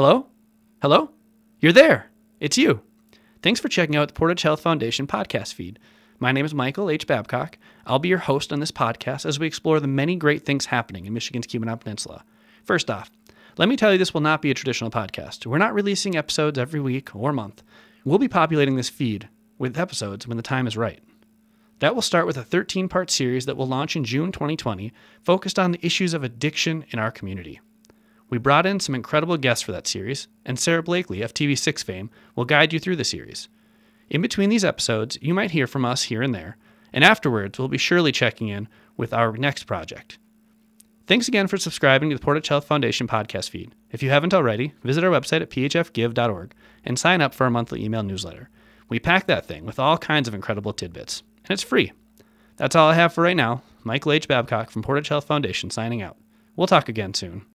Hello? Hello? You're there. It's you. Thanks for checking out the Portage Health Foundation podcast feed. My name is Michael H. Babcock. I'll be your host on this podcast as we explore the many great things happening in Michigan's Keweenaw Peninsula. First off, let me tell you this will not be a traditional podcast. We're not releasing episodes every week or month. We'll be populating this feed with episodes when the time is right. That will start with a 13 part series that will launch in June 2020, focused on the issues of addiction in our community. We brought in some incredible guests for that series, and Sarah Blakely of TV6 fame will guide you through the series. In between these episodes, you might hear from us here and there, and afterwards, we'll be surely checking in with our next project. Thanks again for subscribing to the Portage Health Foundation podcast feed. If you haven't already, visit our website at phfgive.org and sign up for our monthly email newsletter. We pack that thing with all kinds of incredible tidbits, and it's free. That's all I have for right now. Michael H. Babcock from Portage Health Foundation signing out. We'll talk again soon.